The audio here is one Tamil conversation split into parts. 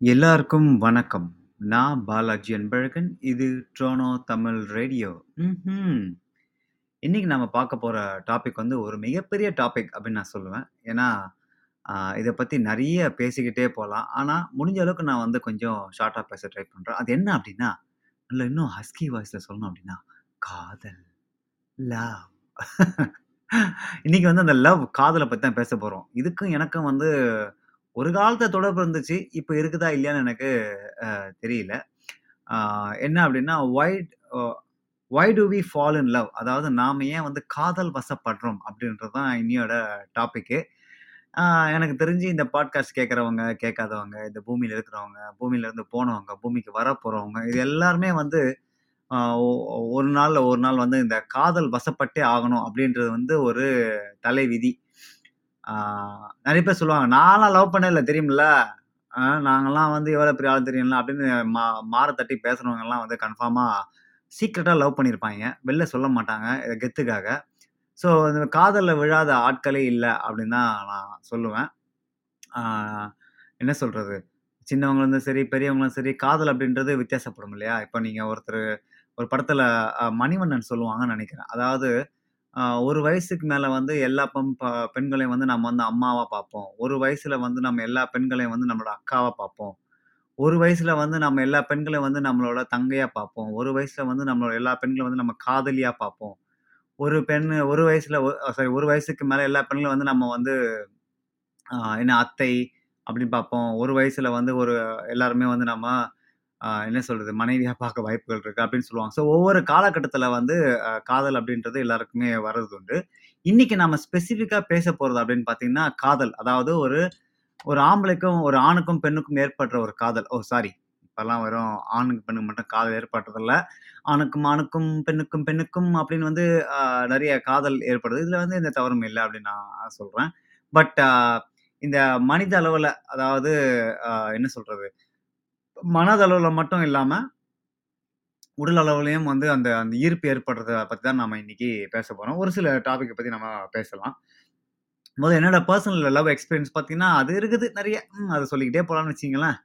எல்லாருக்கும் வணக்கம். நான் பாலாஜி அன்பழகன். இது ட்ரோனோ தமிழ் ரேடியோ. ம்ஹ்ம். இன்னைக்கு நாம பார்க்க போற டாபிக் வந்து ஒரு மிகப்பெரிய டாபிக் அப்படின்னு நான் சொல்லுவேன். ஏன்னா, அ இத பத்தி நெறைய பேசிக்கிட்டே போலாம். ஆனா, முடிஞ்ச அளவுக்கு நான் வந்து கொஞ்சம் ஷார்ட்டா பேச ட்ரை பண்றேன். அது என்ன அப்படின்னா, இல்லை இன்னும் ஹஸ்கி வாய்ஸ்ல சொல்லணும் அப்படின்னா, காதல், லவ். இன்னைக்கு வந்து அந்த லவ், காதல பத்தி தான் பேச போறோம். இதுக்கும் எனக்கும் வந்து ஒரு காலத்தில் தொடர்பு இருந்துச்சு. இப்போ இருக்குதா இல்லையான்னு எனக்கு அ தெரியல. என்ன அப்படின்னா, white why do we fall in love? அதாவது நாம் ஏன் வந்து காதல் வசப்படுறோம்? அப்படின்றது தான் இன்னியோட டாபிக்கு. எனக்கு தெரிஞ்சு இந்த பாட்காஸ்ட் கேட்குறவங்க கேட்காதவங்க, இந்த பூமியில் இருக்கிறவங்க, பூமியிலேருந்து போனவங்க, பூமிக்கு வர போகிறவங்க இது எல்லாருமே வந்து ஒ ஒரு நாள்ல ஒரு நாள் வந்து இந்த காதல் வசப்பட்டே ஆகணும் அப்படின்றது வந்து ஒரு தலைவிதி. நிறைய பேர் சொல்லுவாங்க, "நான்லாம் லவ் பண்ணவே இல்ல தெரியும்ல. நாங்கள்லாம் வந்து எவ்வளோ பெரிய ஆள் தெரியும்ல." அப்படின்னு மா மாற தட்டி பேசுகிறவங்கலாம் வந்து கன்ஃபார்மாக சீக்ரெட்டாக லவ் பண்ணியிருப்பாங்க வெளில சொல்ல மாட்டாங்க. இதை கெத்துக்காக. ஸோ இந்த காதலில் விழாத ஆட்களே இல்லை அப்படின்னு தான் நான் சொல்லுவேன். என்ன சொல்கிறது சின்னவங்களும் சரி, பெரியவங்களும் சரி, காதல் அப்படின்றது வித்தியாசப்படும் இல்லையா? இப்போ நீங்கள் ஒருத்தர் ஒரு படத்தில் மணிவண்ணன் சொல்லுவாங்கன்னு நினைக்கிறேன் அதாவது ஒரு வயசுக்கு மேல வந்து எல்லா பெண் ப பெண்களையும் வந்து நம்ம வந்து அம்மாவா பார்ப்போம். ஒரு வயசுல வந்து நம்ம எல்லா பெண்களையும் வந்து நம்மளோட அக்காவா பார்ப்போம். ஒரு வயசுல வந்து நம்ம எல்லா பெண்களையும் வந்து நம்மளோட தங்கையா பார்ப்போம். ஒரு வயசுல வந்து நம்மளோட எல்லா பெண்களையும் வந்து நம்ம காதலியா பார்ப்போம். ஒரு பெண்ணு ஒரு வயசுல ஒ சாரி ஒரு வயசுக்கு மேல எல்லா பெண்களும் வந்து நம்ம வந்து என்ன அத்தை அப்படின்னு பார்ப்போம். ஒரு வயசுல வந்து ஒரு எல்லாருமே வந்து நம்ம என்ன சொல்கிறது மனைவியாக பார்க்க வாய்ப்புகள் இருக்குது அப்படின்னு சொல்லுவாங்க. ஸோ ஒவ்வொரு காலகட்டத்தில் வந்து காதல் அப்படின்றது எல்லாருக்குமே வர்றது உண்டு. இன்றைக்கி நம்ம ஸ்பெசிஃபிக்காக பேச போகிறது அப்படின்னு பார்த்தீங்கன்னா, காதல். அதாவது ஒரு ஒரு ஆம்பளைக்கும், ஒரு ஆணுக்கும், பெண்ணுக்கும் ஏற்படுற ஒரு காதல். Oh sorry. இப்போல்லாம் வரும் ஆணுக்கு, பெண்ணுக்கு மட்டும் காதல் ஏற்படுறதில்ல. ஆணுக்கும் ஆணுக்கும், பெண்ணுக்கும் பெண்ணுக்கும் அப்படின்னு வந்து நிறைய காதல் ஏற்படுது. இதில் வந்து எந்த தவறும் இல்லை அப்படின்னு நான் சொல்கிறேன் பட் இந்த மனித அளவில் அதாவது என்ன சொல்கிறது மனதளவில் மட்டும் இல்லாமல் உடல் அளவுலையும் வந்து அந்த அந்த ஈர்ப்பு ஏற்படுறத பற்றி தான் நம்ம இன்னைக்கு பேச போகிறோம் ஒரு சில டாப்பிக்கை பற்றி நம்ம பேசலாம். முதல்ல என்னோட பர்சனல் லவ் எக்ஸ்பீரியன்ஸ் பார்த்தீங்கன்னா, அது இருக்குது நிறைய அதை சொல்லிக்கிட்டே போகலான்னு வச்சிங்களேன்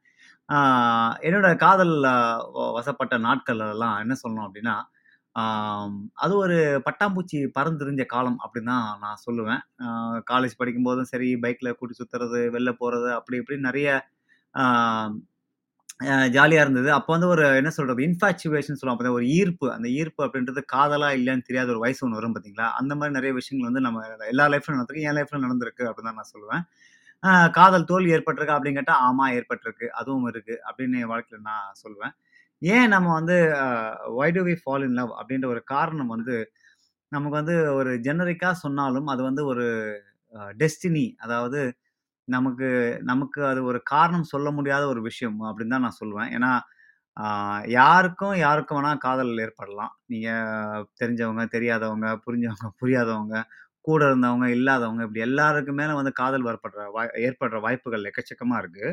என்னோட காதல் வ வசப்பட்ட நாட்களெல்லாம் என்ன சொல்லணும் அப்படின்னா அது ஒரு பட்டாம்பூச்சி பறந்துரிஞ்ச காலம் அப்படின்னு தான் நான் சொல்லுவேன். காலேஜ் படிக்கும்போதும் சரி, பைக்கில் கூட்டி சுற்றுறது வெளில போகிறது அப்படி இப்படி நிறைய ஜாலியாக இருந்தது. அப்போ வந்து ஒரு என்ன சொல்கிறது இன்ஃபாச்சுவேஷன் சொல்லுவோம் அப்போ ஒரு ஈர்ப்பு. அந்த ஈர்ப்பு அப்படின்றது காதலா இல்லைன்னு தெரியாத ஒரு வயசு ஒன்று வரும் பார்த்தீங்களா? அந்த மாதிரி நிறைய விஷயங்கள் வந்து நம்ம எல்லா லைஃப்லையும் நடந்திருக்கு. என் லைஃப்ல நடந்திருக்கு அப்படின்னு தான் நான் சொல்லுவேன். காதல் தோல்வி ஏற்பட்டிருக்கா அப்படின்னு கேட்டால் ஆமா ஏற்பட்டிருக்கு. அதுவும் இருக்குது அப்படின்னு என் வாழ்க்கையில் நான் சொல்லுவேன். ஏன் நம்ம வந்து "why do we fall in love?" அப்படின்ற ஒரு காரணம் வந்து, நமக்கு வந்து ஒரு ஜெனரிக்காக சொன்னாலும், அது வந்து ஒரு டெஸ்டினி அதாவது நமக்கு நமக்கு அது ஒரு காரணம் சொல்ல முடியாத ஒரு விஷயம் அப்படின்னு தான் நான் சொல்லுவேன். ஏன்னா, ஆ யாருக்கும் யாருக்கும் வேணா காதல் ஏற்படலாம். நீங்க தெரிஞ்சவங்க, தெரியாதவங்க, புரிஞ்சவங்க, புரியாதவங்க, கூட இருந்தவங்க, இல்லாதவங்க இப்படி எல்லாருக்கும் மேல வந்து காதல் வரப்படுற வாய் ஏற்படுற வாய்ப்புகள் எக்கச்சக்கமா இருக்கு.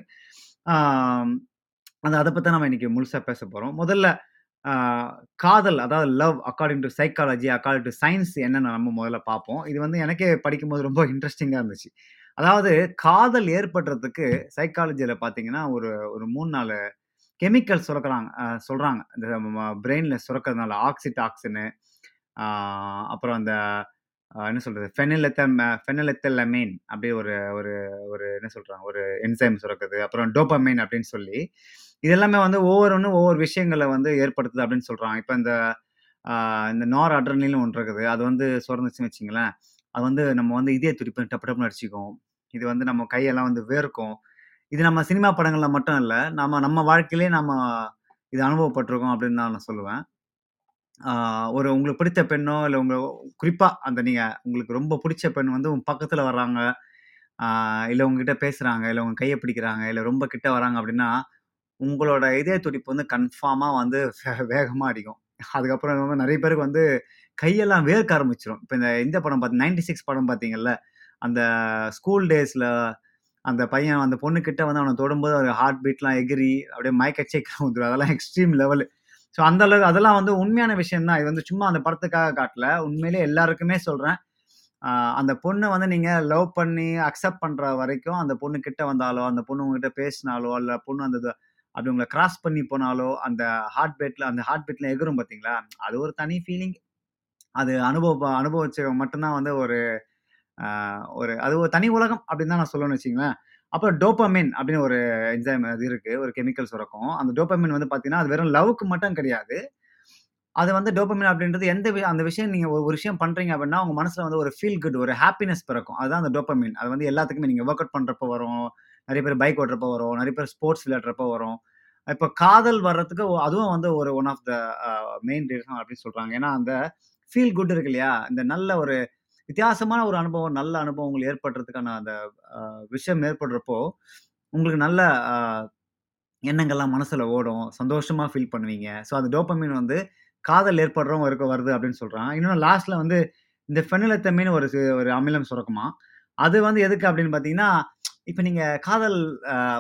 ஆம் அந்த அத பத்தி தான் நம்ம இன்னைக்கு முழுசா பேச போறோம். முதல்ல ஆ காதல் அதாவது love according to psychology, according to science என்னன்னு நம்ம முதல்ல பார்ப்போம். இது வந்து எனக்கே படிக்கும்போது ரொம்ப இன்ட்ரஸ்டிங்கா இருந்துச்சு. அதாவது காதல் ஏற்படுறதுக்கு சைக்காலஜியில் பார்த்தீங்கன்னா, ஒரு ஒரு 3, 4 கெமிக்கல் சுரக்கிறாங்க சொல்கிறாங்க இந்த பிரெயினில் சுரக்கிறதுனால ஆக்ஸிடாக்சினு, அப்புறம் அந்த அ என்ன சொல்கிறது ஃபெனிலெத்தம் ஃபெனிலெத்தலமீன் அப்படி ஒரு ஒரு ஒரு என்ன சொல்கிறாங்க ஒரு என்சைம் சுரக்குது. அப்புறம் டோபமைன் அப்படின்னு சொல்லி, இது எல்லாமே வந்து ஒன்றும் ஒவ்வொரு விஷயங்களை வந்து ஏற்படுத்துது அப்படின்னு சொல்கிறாங்க இப்போ இந்த இந்த நார் அட்ரனிலும் ஒன்று இருக்குது. அது வந்து சுரந்துச்சுன்னு வச்சுங்களேன் அது வந்து நம்ம வந்து இதய துடிப்பு டப்பு டப்புன்னு அடிச்சுக்கும். இது வந்து நம்ம கையெல்லாம் வந்து வேர்க்கும். இது நம்ம சினிமா படங்களில் மட்டும் இல்லை நம்ம நம்ம வாழ்க்கையிலேயே நம்ம இது அனுபவப்பட்டிருக்கோம் அப்படின்னு தான் நான் சொல்லுவேன். ஒரு உங்களுக்கு பிடித்த பெண்ணோ, இல்லை உங்க குறிப்பாக அந்த நீங்கள் உங்களுக்கு ரொம்ப பிடிச்ச பெண் வந்து உங்க பக்கத்தில் வர்றாங்க. இல்லை உங்ககிட்ட பேசுகிறாங்க இல்லை உங்கள் கையை பிடிக்கிறாங்க, இல்லை ரொம்ப கிட்ட வராங்க அப்படின்னா, உங்களோட இதய துடிப்பு வந்து கன்ஃபார்மாக வந்து வே அடிக்கும். அதுக்கப்புறம் நிறைய பேருக்கு வந்து கையெல்லாம் வேர்க்க ஆரம்பிச்சிடும் இப்போ இந்த இந்த படம் பார்த்து நைன்டி சிக்ஸ் படம் பார்த்தீங்கல்ல, அந்த ஸ்கூல் டேஸில் அந்த பையன் அந்த பொண்ணுக்கிட்ட வந்து அவனை தொடும்போது ஒரு ஹார்ட் பீட்லாம் எகிறி, அப்படியே மயக்கச்சேக்கு வந்துடும் அதெல்லாம் எக்ஸ்ட்ரீம் லெவலு. ஸோ அந்த அளவுக்கு அதெல்லாம் வந்து உண்மையான விஷயம் தான். இது வந்து சும்மா அந்த படத்துக்காக காட்டல. உண்மையிலேயே எல்லாருக்குமே சொல்கிறேன் அந்த பொண்ணை வந்து நீங்கள் லவ் பண்ணி அக்செப்ட் பண்ணுற வரைக்கும், அந்த பொண்ணு கிட்ட வந்தாலோ, அந்த பொண்ணு உங்ககிட்ட பேசினாலோ, இல்லை பொண்ணு அந்த அப்படி உங்களை கிராஸ் பண்ணி போனாலோ, அந்த ஹார்ட் பீட்ல அந்த ஹார்ட் பீட்ல எகிரும் பார்த்தீங்களா? அது ஒரு தனி ஃபீலிங். அது அனுபவ அனுபவிச்சவங்க மட்டும்தான் வந்து ஒரு ஒரு அது ஒரு தனி உலகம் அப்படின்னு தான் நான் சொல்லணும்னு வச்சிங்களேன் அப்புறம் டோப்பமின் அப்படின்னு ஒரு என்சைம் அது இருக்கு. ஒரு கெமிக்கல் சுரக்கும். அந்த டோப்பமின் வந்து பார்த்தீங்கன்னா, அது வெறும் லவ்க்கு மட்டும் கிடையாது. அது வந்து டோப்பமின் அப்படின்றது எந்த வி அந்த விஷயம் நீங்கள் ஒரு விஷயம் பண்ணுறீங்க அப்படின்னா, உங்கள் மனசில் வந்து ஒரு ஃபீல் குட் ஒரு ஹாப்பினஸ் பிறக்கும். அதுதான் அந்த டோப்பமின் அது வந்து எல்லாத்துக்குமே நீங்கள் ஒர்க் அவுட் பண்ணுறப்ப வரும். நிறைய பேர் பைக் ஓட்டுறப்போ வரும். நிறைய பேர் ஸ்போர்ட்ஸ் விளையாடுறப்ப வரும். இப்போ காதல் வர்றதுக்கு அதுவும் வந்து ஒரு one of the main reason அப்படின்னு சொல்கிறாங்க ஏன்னா, அந்த ஃபீல் குட் இருக்கு இல்லையா? இந்த நல்ல ஒரு வித்தியாசமான ஒரு அனுபவம், நல்ல அனுபவங்கள் ஏற்படுறதுக்கான அந்த விஷயம் ஏற்படுறப்போ, உங்களுக்கு நல்ல எண்ணங்கள்லாம் மனசில் ஓடும். சந்தோஷமாக ஃபீல் பண்ணுவீங்க. ஸோ, அந்த டோப்பமீன் வந்து காதல் ஏற்படுறவங்க இருக்க வருது அப்படின்னு சொல்கிறான் இன்னொன்று லாஸ்ட்டில் வந்து இந்த ஃபெனிலத்தமின்னு ஒரு ஒரு அமிலம் சுரக்குமா அது வந்து எதுக்கு அப்படின்னு பார்த்தீங்கன்னா, இப்போ நீங்கள் காதல்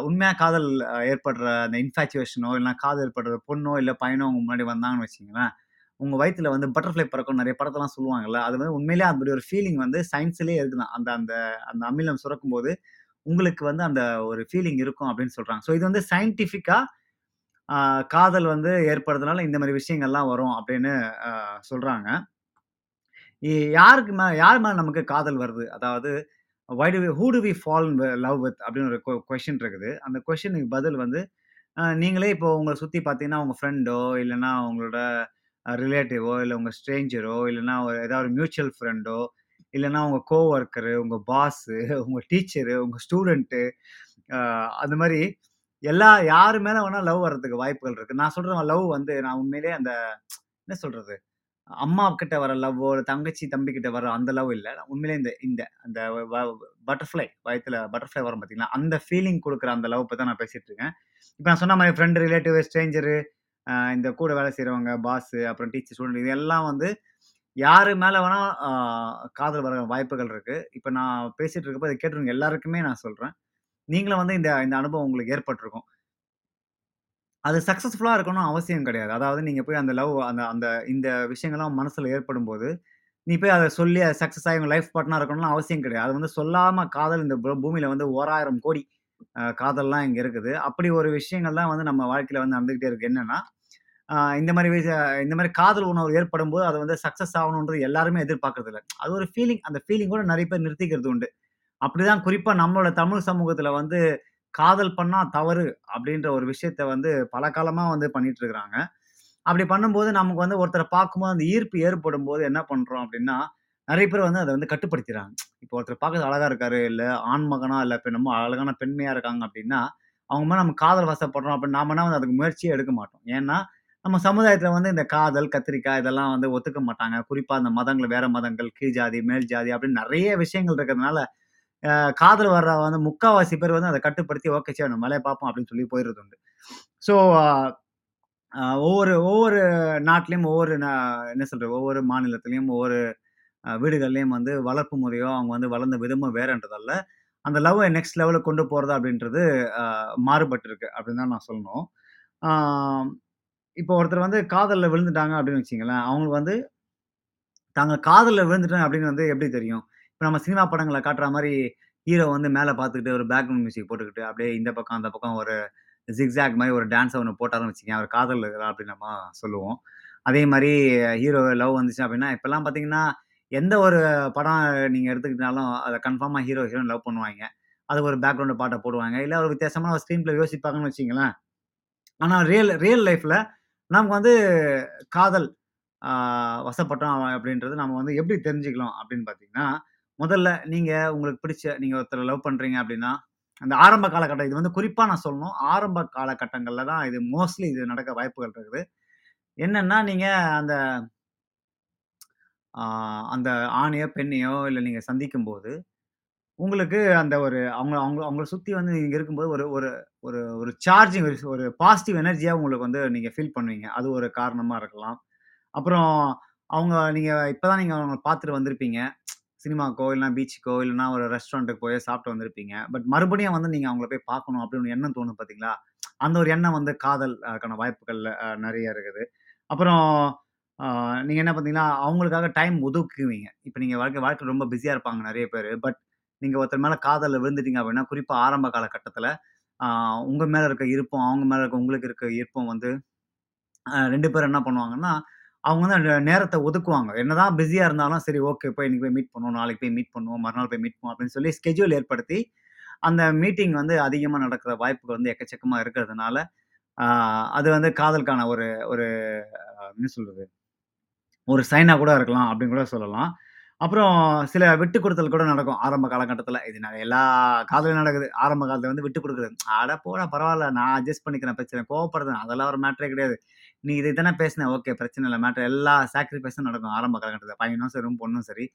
உண்மையாக காதல் ஏற்படுற அந்த இன்ஃபேக்சுவேஷனோ இல்லைனா காதல் ஏற்படுற பொண்ணோ, இல்லை பையனோ உங்க முன்னாடி வந்தாங்கன்னு வச்சிங்களேன் உங்க வயிற்றுல வந்து பட்டர்ஃப்ளை பறக்கும் நிறைய படத்தெல்லாம் சொல்லுவாங்கல்ல. அது வந்து உண்மையிலே அப்படி ஒரு ஃபீலிங் வந்து சயின்ஸ்லயே இருக்குதான் அந்த அந்த அந்த அமிலம் சுரக்கும்போது, உங்களுக்கு வந்து அந்த ஒரு ஃபீலிங் இருக்கும் அப்படின்னு சொல்றாங்க. ஸோ, இது வந்து சயின்டிஃபிக்கா காதல் வந்து ஏற்படுறதுனால இந்த மாதிரி விஷயங்கள்லாம் வரும் அப்படின்னு சொல்கிறாங்க சொல்றாங்க. யாருக்கு மே யார் மேலே நமக்கு காதல் வருது? அதாவது why do we who do we fall love with அப்படின்னு ஒரு கொ இருக்குது. அந்த கொஸ்டினுக்கு பதில் வந்து நீங்களே இப்போ உங்களை சுற்றி பார்த்தீங்கன்னா, உங்கள் ஃப்ரெண்டோ, இல்லைன்னா உங்களோட ரிலேட்டிவோ, இல்லை உங்கள் ஸ்ட்ரேஞ்சரோ, இல்லைனா ஒரு ஏதாவது ஒரு மியூச்சுவல் ஃப்ரெண்டோ, இல்லன்னா உங்கள் கோஒர்க்கரு உங்கள் பாஸு, உங்கள் டீச்சரு, உங்கள் ஸ்டூடெண்ட்டு அது அந்த எல்லா யாரு மேலே வேணால் லவ் வர்றதுக்கு வாய்ப்புகள் இருக்குது நான் சொல்கிறேன் லவ் வந்து நான் உண்மையிலேயே அந்த என்ன சொல்கிறது அம்மா கிட்ட வர லவ்வோ, தங்கச்சி, தம்பி கிட்ட வர அந்த லவ் இல்லை உண்மையிலே இந்த இந்த அந்த பட்டர்ஃப்ளை வயத்தில் பட்டர்ஃப்ளை வரும் பார்த்தீங்களா? அந்த ஃபீலிங் கொடுக்குற அந்த லவ் பற்றி தான் நான் பேசிகிட்டு இருக்கேன். இப்போ நான் சொன்ன மாதிரி ஃப்ரெண்டு ரிலேட்டிவ், ஸ்ட்ரேஞ்சரு, இந்த கூட வேலை செய்கிறவங்க பாஸு, அப்புறம் டீச்சர், ஸ்டூடெண்ட் இது எல்லாம் வந்து யார் மேலே வேணால் காதல் வர வாய்ப்புகள் இருக்குது இப்போ நான் பேசிகிட்டு இருக்கப்போ இதை கேட்டுருங்க எல்லாருக்குமே நான் சொல்கிறேன் நீங்களும் வந்து இந்த இந்த அனுபவம் உங்களுக்கு ஏற்பட்டிருக்கும் அது சக்ஸஸ்ஃபுல்லாக இருக்கணும் அவசியம் கிடையாது. அதாவது நீங்கள் போய் அந்த லவ் அந்த அந்த இந்த விஷயங்கள்லாம் மனசில் ஏற்படும் போது நீ போய் அதை சொல்லி சக்ஸஸ் ஆகி உங்கள் லைஃப் பார்ட்னரா இருக்கணும்னு அவசியம் கிடையாது. அது வந்து சொல்லாமல் காதல் இந்த பூ வந்து ஓராயிரம் கோடி அ காதல்லாம் இங்க இருக்குது. அப்படி ஒரு விஷயங்கள் தான் வந்து நம்ம வாழ்க்கையில வந்து நடந்துகிட்டே இருக்கு. என்னன்னா, அ இந்த மாரி விஷ இந்த மாரி காதல் உணர்வு ஏற்படும்போது, அது வந்து சக்சஸ் ஆகணுன்றது எல்லாருமே எதிர்பார்க்கறதில்ல. அது ஒரு ஃபீலிங். அந்த ஃபீலிங்கோட நெறைய பேர் நிறுத்திக்கிறது உண்டு. அப்படிதான் குறிப்பா நம்மளோட தமிழ் சமூகத்தில் வந்து காதல் பண்ணா தவறு அப்படின்ற ஒரு விஷயத்த வந்து பல காலமா வந்து பண்ணிட்டு இருக்கிறாங்க. அப்படி பண்ணும்போது நமக்கு வந்து ஒருத்தர பார்க்கும்போது அந்த ஈர்ப்பு ஏற்படும்போது என்ன பண்றோம் அப்படின்னா, நிறைய பேர் வந்து அதை வந்து கட்டுப்படுத்திடுறாங்க இப்போ ஒருத்தர் பார்க்கறது அழகா இருக்காரு, இல்லை ஆண் மகனா, இல்ல பெ அழகான பெண்மையா இருக்காங்க அப்படின்னா, அவங்க மேலே நம்ம காதல் வசப்படுறோம் அப்படின்னு நாமன்னா வந்து அதுக்கு முயற்சியே எடுக்க மாட்டோம். ஏன்னா, நம்ம சமுதாயத்தில் வந்து இந்த காதல், கத்திரிக்காய் இதெல்லாம் வந்து ஒத்துக்க மாட்டாங்க. குறிப்பாக அந்த மதங்கள் வேற மதங்கள், கீழ் ஜாதி, மேல் ஜாதி அப்படின்னு நிறைய விஷயங்கள் இருக்கிறதுனால, காதல் வர்ற வந்து முக்காவாசி பேர் வந்து அதை கட்டுப்படுத்தி, ஓகே சரி நம்ம வேலைய பார்ப்போம் அப்படின்னு சொல்லி போயிடுறது உண்டு. ஸோ ஒவ்வொரு ஒவ்வொரு நாட்டிலையும் ஒவ்வொரு என்ன சொல்கிறது ஒவ்வொரு மாநிலத்துலேயும் ஒவ்வொரு வீடுகள்லேயும் வந்து வளர்ப்பு முறையோ, அவங்க வந்து வளர்ந்த விதமும் வேறன்றதால, அந்த லவ்வை நெக்ஸ்ட் லெவலுக்கு கொண்டு போகிறது அப்படின்றது மாறுபட்டிருக்கு அப்படின்னு தான் நான் சொல்லணும். இப்போ ஒருத்தர் வந்து காதலில் விழுந்துட்டாங்க அப்படின்னு வச்சிங்களேன் அவங்களுக்கு வந்து தாங்க காதலில் விழுந்துட்டேன் அப்படின்னு வந்து எப்படி தெரியும்? இப்போ நம்ம சினிமா படங்களை காட்டுற மாதிரி ஹீரோ வந்து மேலே பார்த்துக்கிட்டு ஒரு பேக்ரவுண்ட் மியூசிக் போட்டுக்கிட்டு, அப்படியே இந்த பக்கம், அந்த பக்கம் ஒரு ஜிக்ஸாக் மாதிரி ஒரு டான்ஸை ஒன்று போட்டாருன்னு வச்சுக்கேன் அவர் காதல் இருக்கிறா அப்படின்னு நம்ம சொல்லுவோம். அதே மாதிரி ஹீரோ லவ் வந்துச்சு அப்படின்னா, இப்போல்லாம் பார்த்தீங்கன்னா, எந்த ஒரு படம் நீங்கள் எடுத்துக்கிட்டாலும், அதை கன்ஃபார்மாக ஹீரோ, ஹீரோயின் லவ் பண்ணுவாய்ங்க. அது ஒரு பேக்ரவுண்டு பாட்டை போடுவாங்க. இல்லை ஒரு வித்தியாசமான ஒரு ஸ்க்ரீன் பிளே யோசிப்பாங்கன்னு வச்சிங்களேன் ஆனால் ரியல் ரியல் லைஃப்பில் நமக்கு வந்து காதல் வசப்பட்டோம் அப்படின்றது நம்ம வந்து எப்படி தெரிஞ்சுக்கலாம் அப்படின்னு பார்த்தீங்கன்னா, முதல்ல நீங்கள் உங்களுக்கு பிடிச்ச நீங்கள் ஒருத்தரை லவ் பண்ணுறீங்க அப்படின்னா, அந்த ஆரம்ப காலகட்டம் இது வந்து குறிப்பாக நான் சொல்லணும். ஆரம்ப காலகட்டங்களில் தான் இது மோஸ்ட்லி இது நடக்க வாய்ப்புகள் இருக்குது. என்னென்னா நீங்கள் அந்த அந்த ஆணையோ, பெண்ணையோ இல்ல நீங்க சந்திக்கும்போது, உங்களுக்கு அந்த ஒரு அவங்க அவங்க அவங்கள சுத்தி வந்து நீங்க இருக்கும்போது ஒரு ஒரு ஒரு ஒரு சார்ஜிங் ஒரு ஒரு பாசிட்டிவ் எனர்ஜியா உங்களுக்கு வந்து நீங்க ஃபீல் பண்ணுவீங்க. அது ஒரு காரணமா இருக்கலாம். அப்புறம் அவங்க நீங்க இப்போ தான் நீங்க அவங்கள பார்த்துட்டு வந்திருப்பீங்க. சினிமாக்கோ, இல்லன்னா பீச்சுக்கோ, இல்லன்னா ஒரு ரெஸ்டாரண்ட்டுக்கு போய் சாப்பிட்டு வந்திருப்பீங்க. பட் மறுபடியும் வந்து நீங்க அவங்கள போய் பார்க்கணும் அப்படின்னு ஒரு எண்ணம் தோணும் பார்த்தீங்களா? அந்த ஒரு எண்ணம் வந்து காதல் அதுக்கான வாய்ப்புகள் அ நெறைய இருக்குது. அப்புறம் ஆ நீங்க என்ன பார்த்தீங்கன்னா, அவங்களுக்காக டைம் ஒதுக்குவீங்க. இப்ப நீங்க வாழ்க்கை வாழ்க்கையில ரொம்ப பிஸியா இருப்பாங்க நெறைய பேரு. பட் நீங்க ஒருத்தர் மேல காதல்ல விழுந்துட்டீங்க அப்படின்னா, குறிப்பா ஆரம்ப காலகட்டத்தில, ஆ உங்க மேல இருக்க ஈர்ப்பும், அவங்க மேல இருக்க உங்களுக்கு இருக்க ஈர்ப்பும் வந்து அ 2 பேரும் என்ன பண்ணுவாங்கன்னா, அவங்க வந்து அந்த நேரத்த ஒதுக்குவாங்க. என்னதான் பிஸியா இருந்தாலும், சரி ஓகே போய் இன்னைக்கு போய் மீட் பண்ணுவோம், நாளைக்கு போய் மீட் பண்ணுவோம், மறுநாள் போய் மீட் பண்ணுவோம் அப்படின்னு சொல்லி ஸ்கெட்யூல் ஏற்படுத்தி, அந்த மீட்டிங் வந்து அதிகமா நடக்கிற வாய்ப்புகள் வந்து எக்கச்சக்கமா இருக்கிறதுனால, ஆ அது வந்து காதலுக்கான ஒரு ஒரு என்ன சொல்றது? ஒரு சைனா கூட இருக்கலாம் அப்படின்னு கூட சொல்லலாம். அப்புறம் சில விட்டு கொடுத்தல் கூட நடக்கும் ஆரம்ப காலகட்டத்தில் இது நாங்கள் எல்லா காதலும் நடக்குது. ஆரம்ப காலத்தில் வந்து விட்டு கொடுக்குறது "அட போட பரவாயில்ல நான் அட்ஜஸ்ட் பண்ணிக்கிறேன் பிரச்சனை கோவப்படுறது அதெல்லாம் ஒரு மேட்டரே கிடையாது. நீ இத தானே பேசின ஓகே பிரச்சனை இல்லை மேட்டர்" எல்லா சாக்ரிஃபைஸும் நடக்கும் ஆரம்ப காலகட்டத்தில் பையனும் சரி, பொண்ணும் சரி.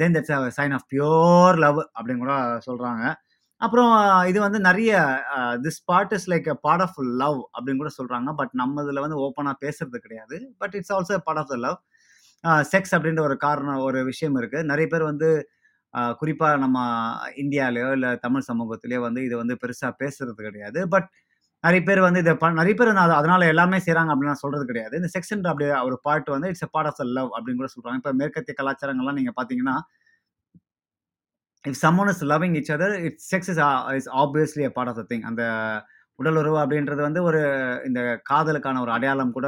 Then that's sign of pure love அப்படின்னு கூட சொல்கிறாங்க அப்புறம் இது வந்து நிறைய this part is like a part of love அப்படின்னு கூட சொல்கிறாங்க பட் நம்ம இதில் வந்து ஓப்பனாக பேசுறது கிடையாது. But it's also part of the love. Sex அப்படின்ற ஒரு காரணம் ஒரு விஷயம் இருக்குது நிறைய பேர் வந்து குறிப்பாக நம்ம இந்தியாவிலையோ இல்லை தமிழ் சமூகத்திலேயோ வந்து இது வந்து பெருசாக பேசுறது கிடையாது. பட் நிறைய பேர் வந்து இதை ப நிறைய பேர் வந்து அதனால எல்லாமே செய்கிறாங்க அப்படின்னு நான் கிடையாது. இந்த செக்ஸ்ன்ற அப்படி ஒரு பார்ட் வந்து it's a part of the love அப்படின்னு கூட சொல்கிறாங்க இப்போ மேற்கத்திய கலாச்சாரங்கள்லாம் நீங்கள் பார்த்தீங்கன்னா if someone is loving each other it's sex is ah is obviously a part of the thing. அந்த உடல் உறவு அப்படின்றது வந்து ஒரு இந்த காதலுக்கான ஒரு அடையாளம் கூட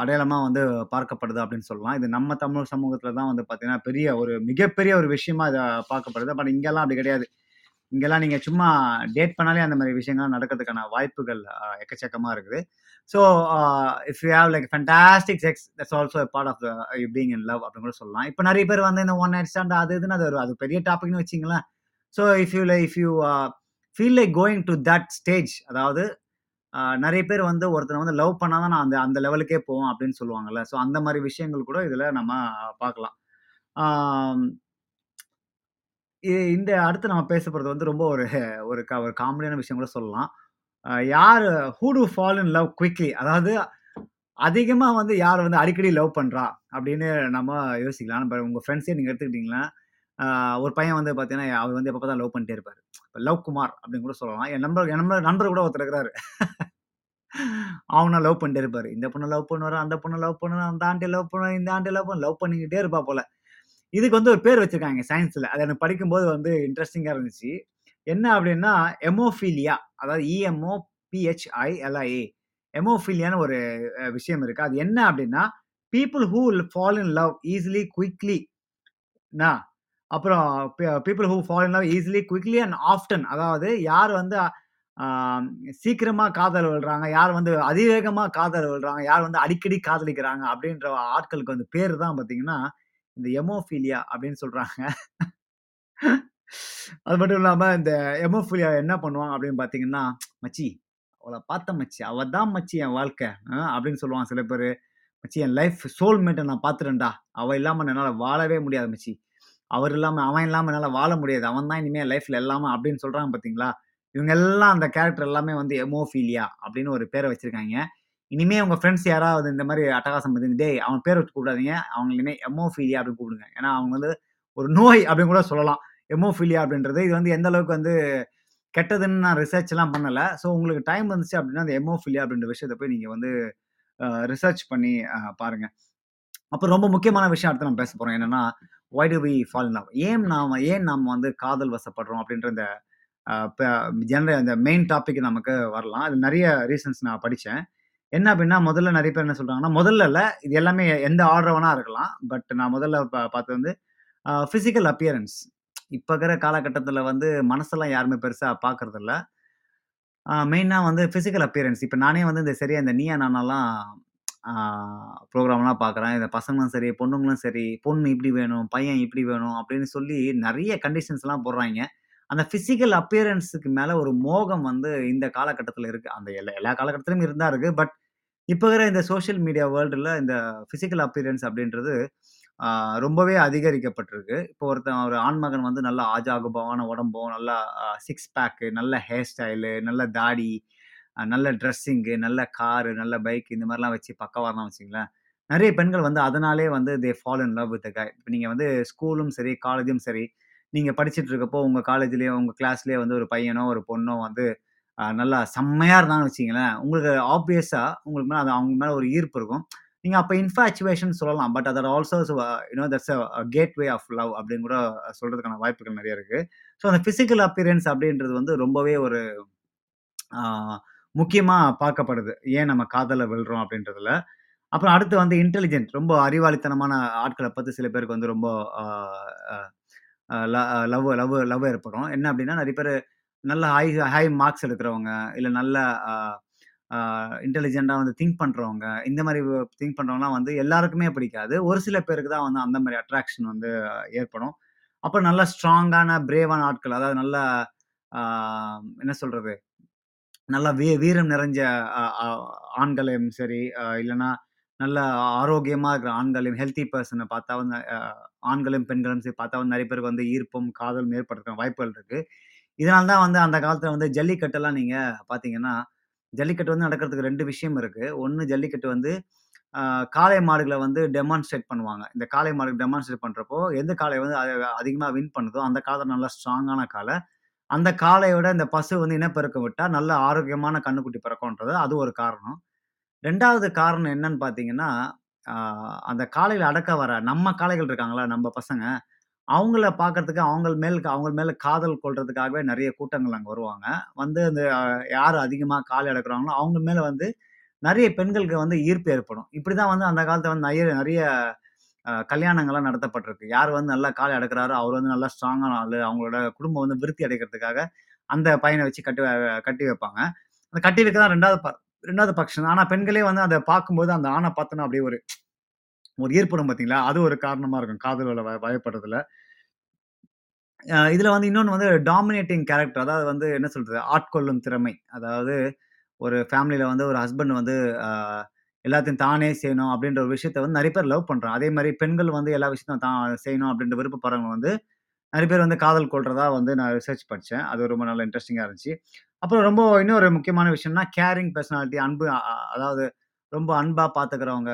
அடையாளமாக வந்து பார்க்கப்படுது அப்படின்னு சொல்லலாம். இது நம்ம தமிழ் சமூகத்தில் தான் வந்து பார்த்தீங்கன்னா, பெரிய ஒரு மிகப்பெரிய ஒரு விஷயமா இதை பார்க்கப்படுது. பட் இங்கெல்லாம் அப்படி கிடையாது. இங்கெல்லாம் நீங்கள் சும்மா டேட் பண்ணாலே அந்த மாதிரி விஷயங்கள்லாம் நடக்கிறதுக்கான வாய்ப்புகள் எக்கச்சக்கமாக இருக்குது. So if you have like fantastic sex that's also part of the you being in love அப்படின்னு கூட சொல்லலாம். இப்போ நிறைய பேர் வந்து இந்த ஒன் நைட் ஸ்டாண்ட் அது இதுன்னு அது ஒரு அது பெரிய டாபிக்னு வச்சிங்களேன் so if you like if you feel like going to that stage அதாவது uh, நிறைய பேர் வந்து ஒருத்தனை வந்து லவ் பண்ணால் தான் நான் அந்த அந்த லெவலுக்கே போவோம் அப்படின்னு சொல்லுவாங்கல்ல. ஸோ அந்த மாதிரி விஷயங்கள் கூட இதில் நம்ம uh, பார்க்கலாம். இ இந்த அடுத்து நம்ம பேச போகிறது வந்து ரொம்ப ஒரு ஒரு ஒரு காமெடியான விஷயம் கூட சொல்லலாம். யார் who do fall in love quickly அதாவது அதிகமாக வந்து யார் வந்து அடிக்கடி லவ் பண்ணுறா அப்படின்னு நம்ம யோசிக்கலாம். இப்போ உங்கள் ஃப்ரெண்ட்ஸே நீங்கள் எடுத்துக்கிட்டிங்கன்னா ஒரு பையன் வந்து பார்த்தீங்கன்னா, அவர் வந்து எப்போ தான் லவ் பண்ணிட்டே இருப்பார் இப்போ லவ் குமார் அப்படின்னு கூட சொல்லலாம். என் நம்பர் என் நம்பர் நண்பர் கூட ஒருத்தர் இருக்கிறாரு. அவனை லவ் பண்ணிட்டே இருப்பார் இந்த பொண்ணை லவ் பண்ணுவார் அந்த பொண்ணை லவ் பண்ணுவார் அந்த ஆண்டிய லவ் பண்ணுவார் இந்த ஆண்டிய லவ் பண்ண லவ் பண்ணிக்கிட்டே இருப்பா போல. இதுக்கு வந்து ஒரு பேர் வச்சிருக்காங்க சயின்ஸில் அது எனக்கு படிக்கும்போது வந்து இன்ட்ரெஸ்டிங்காக இருந்துச்சு. என்ன அப்படின்னா, எமோஃபீலியா அதாவது இஎம்ஓ பிஹெச்ஐ எல்ஏ எமோஃபீலியான ஒரு விஷயம் இருக்கு. அது என்ன அப்படின்னா, people who fall in love easily quickly நான் அப்புறம் people who fall in love easily quickly and often அதாவது யார் வந்து சீக்கிரமாக காதல் விழுறாங்க, யார் வந்து அதிவேகமாக காதல் விழுறாங்க, யார் வந்து அடிக்கடி காதலிக்கிறாங்க அப்படின்ற ஆட்களுக்கு வந்து பேர் தான் பார்த்தீங்கன்னா, இந்த எமோஃபிலியா அப்படின்னு சொல்கிறாங்க அது மட்டும் இல்லாம இந்த எமோஃபிலியா என்ன பண்ணுவான் அப்படின்னு பார்த்தீங்கன்னா, "மச்சி அவளை பார்த்த மச்சி. அவ தான் மச்சி என் வாழ்க்கை." அப்படின்னு சொல்லுவான் சில பேர் "மச்சி என் லைஃப் சோல்மேட்டை நான் பார்த்துட்டேன்டா. அவ இல்லாமல் என்னால் வாழவே முடியாது மச்சி. அவர் இல்லாமல் அவன் இல்லாமல் என்னால் வாழ முடியாது. அவன் தான் இனிமேல் என் லைஃப்ல எல்லாமே." அப்படின்னு சொல்கிறாங்க பார்த்தீங்களா? இவங்க எல்லாம் அந்த கேரக்டர் எல்லாமே வந்து எமோஃபீலியா அப்படின்னு ஒரு பேரை வச்சிருக்காங்க. இனிமே உங்க ஃப்ரெண்ட்ஸ் யாராவது இந்த மாதிரி அட்டகாசம் பண்ணி, "டேய் அவன் பேரை வச்சு கூப்பிடாதீங்க. அவங்க இனிமே எமோஃபீலியா அப்படின்னு கூப்பிடுங்க." ஏன்னா அவங்க வந்து ஒரு நோய் அப்படின்னு கூட சொல்லலாம். எமோஃபிலியா அப்படின்றது. இது வந்து எந்த அளவுக்கு வந்து கெட்டதுன்னு நான் ரிசர்ச்லாம் பண்ணலை ஸோ உங்களுக்கு டைம் இருந்துச்சு அப்படின்னா, அந்த எமோஃபிலியா அப்படின்ற விஷயத்த போய் நீங்கள் வந்து ரிசர்ச் பண்ணி பாருங்கள் அப்புறம் ரொம்ப முக்கியமான விஷயம் அடுத்து நம்ம பேச போகிறோம் என்னென்னா "why do we fall love?" ஏன் நாம் ஏன் நாம் வந்து காதல் வசப்படுறோம் அப்படின்ற இந்த ஜென்ரல் அந்த மெயின் டாபிக் நமக்கு வரலாம். அது நிறைய ரீசன்ஸ் நான் படித்தேன் என்ன அப்படின்னா, முதல்ல நிறைய பேர் என்ன சொல்கிறாங்கன்னா முதல்ல இல்லை இது எல்லாமே எந்த ஆர்டர் வேணா இருக்கலாம். பட் நான் முதல்ல பார்த்தது வந்து ஃபிசிக்கல் அப்பியரன்ஸ். இப்போ இருக்கிற காலகட்டத்தில் வந்து மனசெல்லாம் யாருமே பெருசாக பார்க்குறதில்ல மெயினாக வந்து ஃபிசிக்கல் அப்பியரன்ஸ். இப்போ நானே வந்து இந்த சரியாக இந்த நீயா நானாலாம் ப்ரோக்ராம்லாம் பார்க்குறேன். இந்த பசங்களும் சரி, பொண்ணுங்களும் சரி, பொண்ணு இப்படி வேணும், பையன் இப்படி வேணும் அப்படின்னு சொல்லி நிறைய கண்டிஷன்ஸ்லாம் போடுறாய்ங்க. அந்த ஃபிசிக்கல் அப்பியரன்ஸுக்கு மேலே ஒரு மோகம் வந்து இந்த காலகட்டத்தில் இருக்குது அந்த எல்லா எல்லா காலகட்டத்திலும் இருந்தால் இருக்குது பட் இப்போ இருக்கிற இந்த சோஷியல் மீடியா வேர்ல்டில் இந்த ஃபிசிக்கல் அப்பியரன்ஸ் அப்படின்றது ஆ ரொம்பவே அதிகரிக்கப்பட்டிருக்கு. இப்போ ஒருத்தன் ஒரு ஆண்மகன் வந்து நல்லா ஆஜாகுபாவான உடம்பும், நல்லா அ சிக்ஸ் பேக்கு நல்ல ஹேர் ஸ்டைலு, நல்ல தாடி, அ நல்ல ட்ரெஸ்ஸிங்கு, நல்ல காரு, நல்ல பைக் இந்த மாரிலாம் வச்சு பக்காவா இருந்தான்னு வச்சுக்கங்களேன். நெறைய பெண்கள் வந்து அதனாலேயே வந்து they fall in love with the guy. இப்ப நீங்க வந்து ஸ்கூலும் சரி, காலேஜும் சரி, நீங்க படிச்சுட்டு இருக்கப்போ உங்க காலேஜ்லயோ, உங்க கிளாஸ்லயோ வந்து ஒரு பையனோ, ஒரு பொண்ணோ வந்து அ நல்லா செம்மையா இருந்தாங்கன்னு வச்சுக்கங்களேன், உங்களுக்கு ஆப்வியஸா உங்களுக்கு மேல அது அவங்க மேல ஒரு ஈர்ப்பு இருக்கும். நீங்கள் அப்போ இன்ஃபாச்சுவேஷன் சொல்லலாம். பட் அதோட also you know that's a gateway of love அப்படின்னு கூட சொல்கிறதுக்கான வாய்ப்புகள் நிறைய இருக்குது ஸோ அந்த ஃபிசிக்கல் அப்பியரன்ஸ் அப்படின்றது வந்து ரொம்பவே ஒரு முக்கியமாக பார்க்கப்படுது. ஏன் நம்ம காதலை விழுறோம் அப்படின்றதுல. அப்புறம் அடுத்து வந்து இன்டெலிஜென்ட் ரொம்ப அறிவாளித்தனமான ஆட்களை பற்றி சில பேருக்கு வந்து ரொம்ப ல லவ் லவ் லவ் ஏற்படும். என்ன அப்படின்னா நிறைய பேர் நல்ல ஹை ஹை மார்க்ஸ் எடுக்கிறவங்க, இல்லை நல்ல அ வந்து திங்க் பண்ணுறவங்க இந்த மாதிரி திங்க் பண்ணுறவங்களாம் வந்து எல்லாருக்குமே பிடிக்காது. ஒரு சில பேருக்கு தான் வந்து அந்த மாதிரி அட்ராக்ஷன் வந்து ஏற்படும். அப்புறம் நல்ல ஸ்ட்ராங்கான, பிரேவான ஆட்கள் அதாவது நல்ல என்ன சொல்கிறது நல்ல வீ வீரம் நிறைஞ்ச ஆண்களையும் சரி, இல்லைன்னா நல்ல ஆரோக்கியமாக இருக்கிற ஆண்களையும் ஹெல்த்தி பர்சனை பார்த்தா வந்து ஆண்களும், பெண்களும் சரி பார்த்தா வந்து நிறைய பேருக்கு வந்து ஈர்ப்பும், காதலும் ஏற்படுத்துகிற வாய்ப்புகள் இருக்குது இதனால தான் வந்து அந்த காலத்தில் வந்து ஜல்லிக்கட்டெல்லாம் நீங்கள் பார்த்தீங்கன்னா, ஜல்லிக்கட்டு வந்து நடக்கிறதுக்கு 2 விஷயம் இருக்கு. ஒண்ணு ஜல்லிக்கட்டு வந்து அ காளை மாடுகள வந்து டெமான்ஸ்ட்ரேட் பண்ணுவாங்க. இந்த காளை மாடு டெமான்ஸ்ட்ரேட் பண்றப்போ, எந்த காளை வந்து அ அதிகமா வின் பண்ணுதோ, அந்த காளை நல்லா ஸ்ட்ராங்கான காளை. அந்த காளையோட இந்த பசு வந்து இனப்பெருக்கம் விட்டா, நல்ல ஆரோக்கியமான கன்னுக்குட்டி பிறக்கும்ன்றது அது ஒரு காரணம். 2வது காரணம் என்னன்னு பார்த்தீங்கன்னா, அந்த காளைகள அடக்க வர நம்ம காளைகள் இருக்காங்கல்ல, நம்ம பசங்க, அவங்கள பார்க்கறதுக்கு அவங்க மேல் அவங்க மேல காதல் கொள்றதுக்காகவே நிறைய கூட்டங்கள் அங்கே வருவாங்க. வந்து அந்த யார் அதிகமாக கால் அடக்குறாங்களோ, அவங்க மேல வந்து நிறைய பெண்களுக்கு வந்து ஈர்ப்பு ஏற்படும். இப்படிதான் வந்து அந்த காலத்தில் வந்து நிறைய நிறைய கல்யாணங்கள்லாம் நடத்தப்பட்டிருக்கு. யார் வந்து நல்லா கால் எடுக்கிறாரோ அவர் வந்து நல்லா ஸ்ட்ராங்கான ஆள் அவங்களோட குடும்பம் வந்து விருத்தி அடைக்கிறதுக்காக, அந்த பையனை வச்சு கட்டி வ கட்டி வைப்பாங்க. அந்த கட்டி வைக்க தான் ரெண்டாவது ப 2வது பக்ஷம். பெண்களே வந்து அதை பார்க்கும்போது அந்த ஆணை பார்த்தோன்னா அப்படியே ஒரு ஒரு ஏற்படும் பார்த்தீங்களா? அது ஒரு காரணமாக இருக்கும். காதலோட வய பயப்படுறதுல இதில் வந்து இன்னொன்று வந்து டாமினேட்டிங் கேரக்டர். அதாவது வந்து என்ன சொல்கிறது ஆட்கொள்ளும் திறமை. அதாவது ஒரு ஃபேமிலியில் வந்து ஒரு ஹஸ்பண்ட் வந்து எல்லாத்தையும் தானே செய்யணும் அப்படின்ற ஒரு விஷயத்த வந்து நிறைய பேர் லவ் பண்றாங்க. அதே மாதிரி பெண்கள் வந்து எல்லா விஷயத்தையும் தான் செய்யணும் அப்படின்ற விருப்பப்படுறவங்க வந்து நிறைய பேர் வந்து காதல் கொள்றதா வந்து நான் ரிசர்ச் படித்தேன் அது ரொம்ப நல்ல இன்ட்ரெஸ்டிங்காக இருந்துச்சு. அப்புறம் ரொம்ப இன்னொரு முக்கியமான விஷயம்னா, கேரிங் பர்சனாலிட்டி அன்பு அதாவது ரொம்ப அன்பா பார்த்துக்கிறவங்க,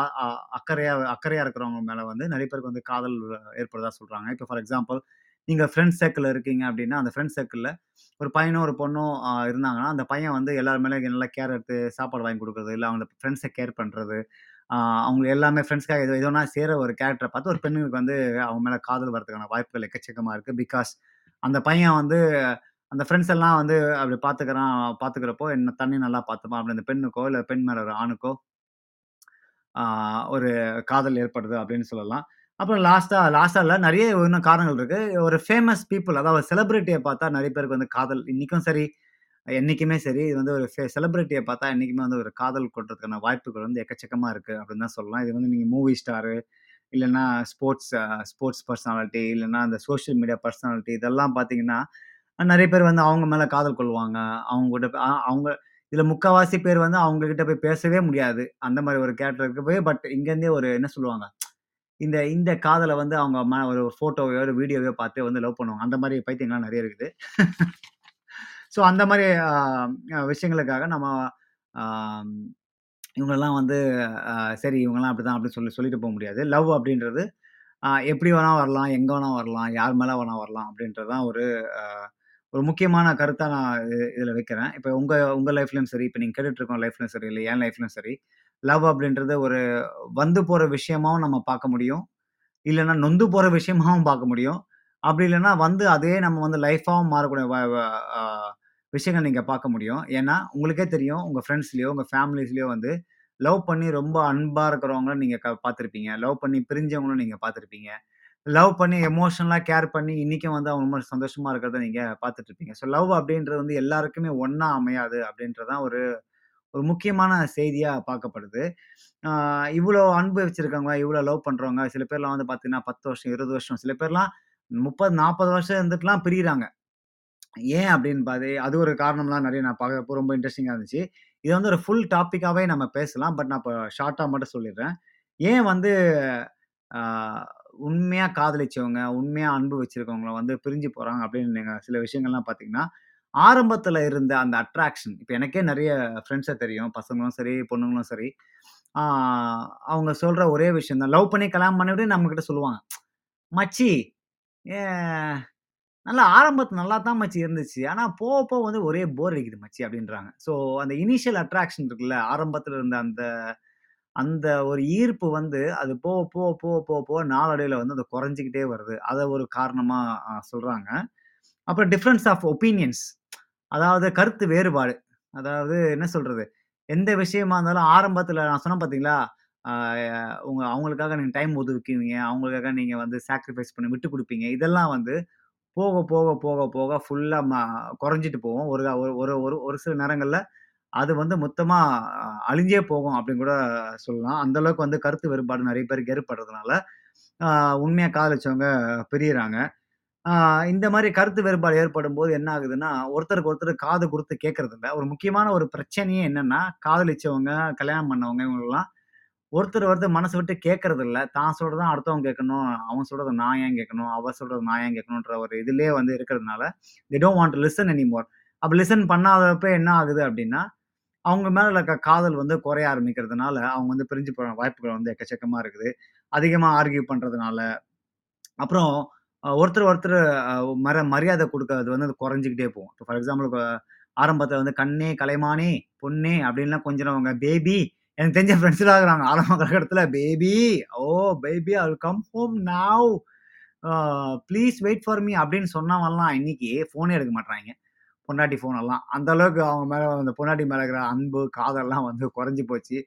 அக்கறையாக அக்கறையாக அக்கறையா அக்கறையா இருக்கிறவங்க மேல வந்து நிறைய பேருக்கு வந்து காதல் ஏற்படுறதா சொல்றாங்க. இப்போ ஃபார் எக்ஸாம்பிள் நீங்க ஃப்ரெண்ட்ஸ் சர்க்கிள்ல இருக்கீங்க அப்படின்னா, அந்த ஃப்ரெண்ட்ஸ் சர்க்கிளில் ஒரு பையனும், ஒரு பொண்ணும் இருந்தாங்கன்னா, அந்த பையன் வந்து எல்லார் மேலே நல்லா கேர் எடுத்து சாப்பாடு வாங்கி கொடுக்குறது இல்லை அவங்க ஃப்ரெண்ட்ஸை கேர் பண்றது, அவங்க எல்லாமே ஃப்ரெண்ட்ஸ்க்காக எது எது சேர ஒரு கேரக்டரை பார்த்து ஒரு பெண்ணுக்கு வந்து அவங்க மேலே காதல் வரதுக்கான வாய்ப்புகள் எக்கச்சக்கமாக இருக்குது பிகாஸ் அந்த பையன் வந்து அந்த ஃப்ரெண்ட்ஸ் எல்லாம் வந்து அப்படி பார்த்துக்கிறான் பார்த்துக்கிறப்போ, என்ன தண்ணி நல்லா பார்த்துப்பான் அப்படி அந்த பெண்ணுக்கோ, இல்லை பெண் மேலே ஒரு ஆணுக்கோ ஒரு காதல் ஏற்படுது அப்படின்னு சொல்லலாம். அப்புறம் லாஸ்ட்டாக லாஸ்ட்டாக இல்லை நிறைய இன்னும் காரணங்கள் இருக்குது ஒரு ஃபேமஸ் பீப்புள் அதாவது செலிப்ரிட்டியை பார்த்தா நிறைய பேருக்கு வந்து காதல் இன்றைக்கும் சரி, என்னைக்குமே சரி, இது வந்து ஒரு ஃபே செலிப்ரிட்டியை பார்த்தா என்னைக்குமே வந்து ஒரு காதல் கொள்றதுக்கான வாய்ப்புகள் வந்து எக்கச்சக்கமாக இருக்குது அப்படின்னு தான் சொல்லலாம். இது வந்து நீங்கள் மூவி ஸ்டாரு, இல்லைன்னா ஸ்போர்ட்ஸ் ஸ்போர்ட்ஸ் பர்சனாலிட்டி இல்லைன்னா அந்த சோஷியல் மீடியா பர்சனாலிட்டி இதெல்லாம் பார்த்தீங்கன்னா, நிறைய பேர் வந்து அவங்க மேல காதல் கொள்வாங்க. அவங்க கூட அ அவங்க இதுல முக்காவாசி பேர் வந்து அவங்க கிட்ட போய் பேசவே முடியாது. அந்த மாரி ஒரு கேரக்டர் போய் பட் இங்கருந்தே ஒரு என்ன சொல்லுவாங்க, இந்த இந்த காதல வந்து அவங்க ம ஒரு ஃபோட்டோவையோ, ஒரு வீடியோவையோ பார்த்து வந்து லவ் பண்ணுவாங்க. அந்த மாரி பைத்தியங்கள்லாம் நெறைய இருக்குது. ஸோ அந்த மாரி அ விஷயங்களுக்காக நம்ம ஆ வந்து அ சரி இவங்கலாம் அப்படிதான் அப்படின்னு சொல்லி சொல்லிட்டு போ முடியாது. லவ் அப்படின்றது அ எப்படி வேணா வரலாம், எங்க வேணா வரலாம், யார் மேல வேணா வரலாம் அப்படின்றது தான் ஒரு அ ஒரு முக்கியமான கருத்தாக நான் இதில் வைக்கிறேன். இப்போ உங்கள் உங்கள் லைஃப்லையும் சரி, இப்போ நீங்கள் கேட்டுட்ருக்கோம் லைஃப்லையும் சரி, இல்லை என் லைஃப்லையும் சரி, லவ் அப்படின்றது ஒரு வந்து போகிற விஷயமாவும் நம்ம பார்க்க முடியும். இல்லைன்னா நொந்து போகிற விஷயமாகவும் பார்க்க முடியும். அப்படி இல்லைன்னா வந்து அதே நம்ம வந்து லைஃபாகவும் மாறக்கூடிய விஷயங்கள் நீங்கள் பார்க்க முடியும். ஏன்னா, உங்களுக்கே தெரியும் உங்கள் ஃப்ரெண்ட்ஸ்லேயோ உங்கள் ஃபேமிலிஸ்லேயோ வந்து லவ் பண்ணி ரொம்ப அன்பாக இருக்கிறவங்கள நீங்கள் க பார்த்துருப்பீங்க லவ் பண்ணி பிரிஞ்சவங்களும் நீங்கள் பார்த்துருப்பீங்க லவ் பண்ணி எமோஷனலா கேர் பண்ணி இன்னைக்கும் வந்து அவங்க ரொம்ப சந்தோஷமா இருக்கிறத நீங்க பார்த்துட்டு இருப்பீங்க. ஸோ லவ் அப்படின்றது வந்து எல்லாருக்குமே ஒன்றா அமையாது அப்படின்றதான் ஒரு ஒரு முக்கியமான செய்தியா பார்க்கப்படுது. இவ்வளோ அன்பு வச்சிருக்கவங்க, இவ்வளோ லவ் பண்றவங்க, சில பேர்லாம் வந்து பார்த்தீங்கன்னா 10 வருஷம், 20 வருஷம், சில பேர்லாம் 30, 40 வருஷம் இருந்துட்டுலாம் பிரியிறாங்க. ஏன் அப்படின்னு பாது அது ஒரு காரணம்லாம் நிறைய நான் பார்க்கறப்போ ரொம்ப இன்ட்ரெஸ்டிங்காக இருந்துச்சு. இது வந்து ஒரு ஃபுல் டாப்பிக்காகவே நம்ம பேசலாம். பட் நான் இப்போ ஷார்ட்டாக மட்டும் சொல்லிடுறேன். ஏன் வந்து உண்மையா காதலிச்சவங்க, உண்மையா அன்பு வச்சிருக்கவங்கள வந்து பிரிஞ்சு போறாங்க அப்படின்னு நீங்க சில விஷயங்கள்லாம் பார்த்தீங்கன்னா, ஆரம்பத்துல இருந்த அந்த அட்ராக்ஷன் இப்ப எனக்கே நெறைய ஃப்ரெண்ட்ஸ தெரியும். பசங்களும் சரி, பொண்ணுங்களும் சரி. ஆ அவங்க சொல்ற ஒரே விஷயம் தான். லவ் பண்ணி கல்யாணம் பண்ணிட்டு நம்மகிட்ட சொல்லுவாங்க. "மச்சி, ஏ நல்லா ஆரம்பத்துல நல்லா தான் மச்சி இருந்துச்சு. ஆனா போக போக வந்து ஒரே போர் அடிக்குது மச்சி" அப்படின்றாங்க. ஸோ அந்த இனிஷியல் அட்ராக்ஷன் இருக்குல்ல, ஆரம்பத்துல இருந்த அந்த அந்த ஒரு ஈர்ப்பு வந்து அது போக, போக, போக, போக, போக நாளடைவில வந்து அது குறைஞ்சுக்கிட்டே வருது. அதை ஒரு காரணமா சொல்கிறாங்க சொல்றாங்க. அப்புறம் டிஃப்ரென்ஸ் ஆஃப் ஒப்பீனியன்ஸ் அதாவது கருத்து வேறுபாடு. அதாவது என்ன சொல்றது? எந்த விஷயமா இருந்தாலும் ஆரம்பத்தில் நான் சொன்னேன் பார்த்தீங்களா? உங்கள் உங்க அவங்களுக்காக நீங்க டைம் ஒதுக்குவீங்க. அவங்களுக்காக நீங்க வந்து சாக்ரிஃபைஸ் பண்ணி விட்டு கொடுப்பீங்க இதெல்லாம் வந்து போக, போக, போக, போக ஃபுல்லா ம குறைஞ்சுட்டு போகும். ஒரு ஒரு ஒரு ஒரு ஒரு சில நேரங்கள்ல அது வந்து மொத்தமா அழிஞ்சே போகும் அப்படின்னு கூட சொல்லலாம். அந்த அளவுக்கு வந்து கருத்து வேறுபாடு நிறைய பேருக்கு ஏற்படுறதுனால, உண்மையாக உண்மையா காதலிச்சவங்க பிரியறாங்க. இந்த மாதிரி கருத்து வேறுபாடு ஏற்படும்போது என்ன ஆகுதுன்னா, ஒருத்தருக்கு ஒருத்தர் காது கொடுத்து கேட்கறது இல்லை ஒரு முக்கியமான ஒரு பிரச்சனையே என்னன்னா, காதலிச்சவங்க, கல்யாணம் பண்ணவங்க இவங்கெல்லாம் ஒருத்தர் ஒருத்தர் மனசு விட்டு கேட்கறதில்ல. தான் சொல்றத தான் அடுத்தவங்க கேட்கணும். அவன் சொல்றத நான் ஏன் கேட்கணும்? அவ சொல்றது நான் ஏன் கேட்கணுன்ற ஒரு இதுலேயே வந்து இருக்கிறதுனால, they don't want listen any anymore. அப்போ லிசன் பண்ணாதப்ப என்ன ஆகுது அப்படின்னா அவங்க மேல இருக்க காதல் வந்து குறைய ஆரம்பிக்கிறதுனால, அவங்க வந்து பிரிஞ்சு போற வாய்ப்புகள் வந்து எக்கச்சக்கமா இருக்குது. அதிகமா ஆர்கியூ பண்றதுனால. அப்புறம் ஒருத்தர் ஒருத்தர் மர மரியாதை கொடுக்கறது வந்து குறைஞ்சிக்கிட்டே போகும். ஃபார் எக்ஸாம்பிள் ஆரம்பத்தில் வந்து "கண்ணே, கலைமானே, பொண்ணே அப்படின்லாம் கொஞ்சுறவங்க, "பேபி" எனக்கு தெரிஞ்ச ஃப்ரெண்ட்ஸ்லாம் இருக்கிறாங்க. ஆரம்ப காலகட்டத்தில "baby, oh baby I come home now. Please wait for me" அப்படின்னு சொன்னவன்லாம் இன்னைக்கு ஃபோனே எடுக்க மாட்டாங்க பொன்னாட்டி ஃபோனெல்லாம். அந்த அளவுக்கு அவங்க மேலே அந்த பொன்னாட்டி மேலே இருக்கிற அன்பு, காதல்லாம் வந்து குறைஞ்சி போச்சு.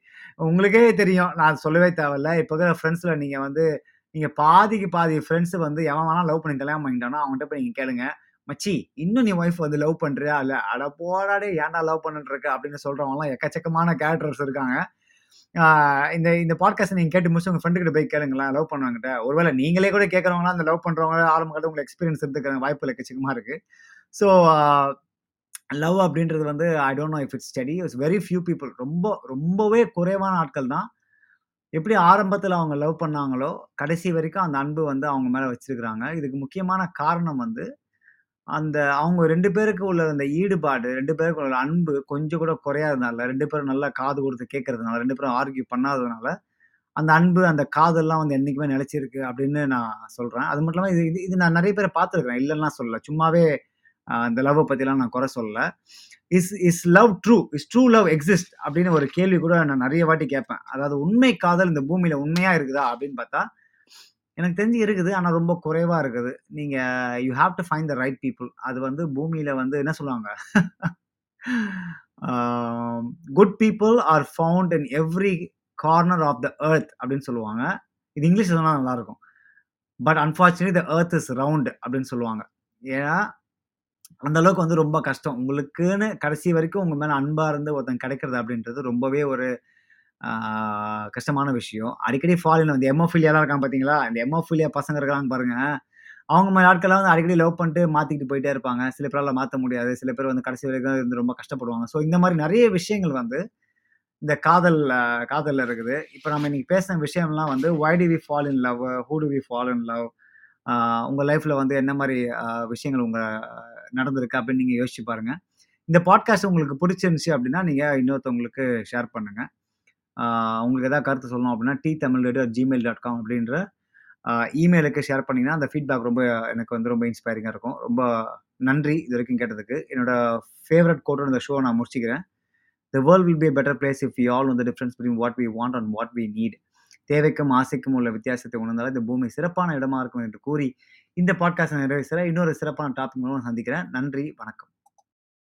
உங்களுக்கே தெரியும். நான் சொல்லவே தேவையில்ல. இப்போ இருக்கிற ஃப்ரெண்ட்ஸில் நீங்கள் வந்து நீங்கள் பாதிக்கு பாதி ஃப்ரெண்ட்ஸு வந்து எவன் வேணா லவ் பண்ணி கல்யாணம் பண்ணிட்டானோ, அவன்ட்ட போய் நீங்கள் கேளுங்க. "மச்சி, இன்னும் நீ ஒய்ஃப் வந்து லவ் பண்ணுறியா இல்லை அட போராடே ஏன்டா லவ் பண்ணிட்டு இருக்க?" அப்படின்னு சொல்கிறவங்களாம் எக்கச்சக்கமான கேரக்டர்ஸ் இருக்காங்க. இந்த இந்த பாட்காஸ்ட் நீங்கள் கேட்டு முடிச்சு உங்கள் ஃபிரெண்ட் கிட்ட போய் கேளுங்களேன், லவ் பண்ணுவாங்கிட்ட ஒருவேளை நீங்களே கூட கேட்குறவங்களாம் அந்த லவ் பண்ணுறவங்க ஆரம்ப உங்களுக்கு எக்ஸ்பீரியன்ஸ் இருந்துக்க வாய்ப்பு எக்கச்சக்கமாக இருக்குது ஸோ லவ் அப்படின்றது வந்து I don't know if it's study it's very few people. ரொம்ப ரொம்பவே குறைவான ஆட்கள் தான். எப்படி ஆரம்பத்தில் அவங்க லவ் பண்ணாங்களோ, கடைசி வரைக்கும் அந்த அன்பு வந்து அவங்க மேலே வச்சிருக்கிறாங்க. இதுக்கு முக்கியமான காரணம் வந்து, அந்த அவங்க ரெண்டு பேருக்கு உள்ள அந்த ஈடுபாடு, ரெண்டு பேருக்கு உள்ள அன்பு கொஞ்சம் கூட குறையாதனால, ரெண்டு பேரும் நல்லா காது கொடுத்து கேட்கறதுனால, ரெண்டு பேரும் ஆர்கியூ பண்ணாததுனால, அந்த அன்பு, அந்த காதெல்லாம் வந்து என்றைக்குமே நிலச்சிருக்கு அப்படின்னு நான் சொல்கிறேன் அது மட்டும் இல்லாமல் இது இது இது நான் நிறைய பேரை பார்த்துருக்கிறேன். இல்லைன்னா சொல்லல. சும்மாவே அந்த லவ்வை பற்றிலாம் நான் குறை சொல்லலை is is love true? Is true love exist? அப்படின்னு ஒரு கேள்வி கூட நான் நிறைய வாட்டி கேட்பேன். அதாவது உண்மை காதல் இந்த பூமியில் உண்மையாக இருக்குதா? அப்படின்னு பார்த்தா, எனக்கு தெரிஞ்சு இருக்குது. ஆனால் ரொம்ப குறைவாக இருக்குது. நீங்கள் you have to find the right people அது வந்து பூமியில் வந்து என்ன சொல்லுவாங்க? Good people are found in every corner of the earth அப்படின்னு சொல்லுவாங்க. இது இங்கிலீஷ் சொன்னால் நல்லாயிருக்கும் but unfortunate the earth is round அப்படின்னு சொல்லுவாங்க. ஏன்னா, அந்த அளவுக்கு வந்து ரொம்ப கஷ்டம். உங்களுக்குன்னு கடைசி வரைக்கும் உங்க மேல அன்பா இருந்து ஒருத்தன் கிடைக்கிறது அப்படின்றது ரொம்பவே ஒரு கஷ்டமான விஷயம். அடிக்கடி ஃபாலின் வந்து எமோஃபிலியாலாம் இருக்கான் பார்த்தீங்களா? இந்த எமோஃபிலியா பசங்க இருக்காங்க பாருங்க. அவங்க மாதிரி ஆட்கள்லாம் வந்து அடிக்கடி லவ் பண்ணிட்டு மாத்திக்கிட்டு போயிட்டே இருப்பாங்க. சில பேரால் மாற்ற முடியாது. சில பேர் வந்து கடைசி வரைக்கும் இருந்து ரொம்ப கஷ்டப்படுவாங்க. ஸோ இந்த மாதிரி நிறைய விஷயங்கள் வந்து இந்த காதல் காதலில் இருக்குது. இப்போ நம்ம இன்னைக்கு பேசின விஷயம்லாம் வந்து "why do we fall in love? Who do we fall in love?" உங்கள் லைஃப்பில் வந்து என்ன மாதிரி விஷயங்கள் உங்கள் நடந்திருக்கு அப்படின்னு நீங்க யோசிச்சு பாருங்க. இந்த பாட்காஸ்ட் உங்களுக்கு பிடிச்சிருந்துச்சு அப்படின்னா, நீங்க இன்னொருத்தவங்களுக்கு ஷேர் பண்ணுங்க. உங்களுக்கு ஏதாவது கருத்து சொல்லணும் அப்படின்னா, T Tamil radio Gmail dot com அப்படின்ற இமெயிலுக்கு ஷேர் பண்ணீங்கன்னா, அந்த ஃபீட்பேக் ரொம்ப எனக்கு வந்து ரொம்ப இன்ஸ்பைரிங்காக இருக்கும். ரொம்ப நன்றி இது வரைக்கும் கேட்டதுக்கு. என்னோட ஃபேவரட் கோட்டோட இந்த ஷோ நான் முடிச்சுக்கிறேன். The world will be better place if you all வந்து difference between what we want and what we need." தேவைக்கும், ஆசைக்கும் உள்ள வித்தியாசத்தை உணர்ந்தால் இந்த பூமி சிறப்பான இடமா இருக்கும் என்று கூறி, இந்த பாட்காஸ்ட் நிறைவு இன்னொரு சிறப்பான டாபிக் மூலம் சந்திக்கிறேன். நன்றி, வணக்கம்.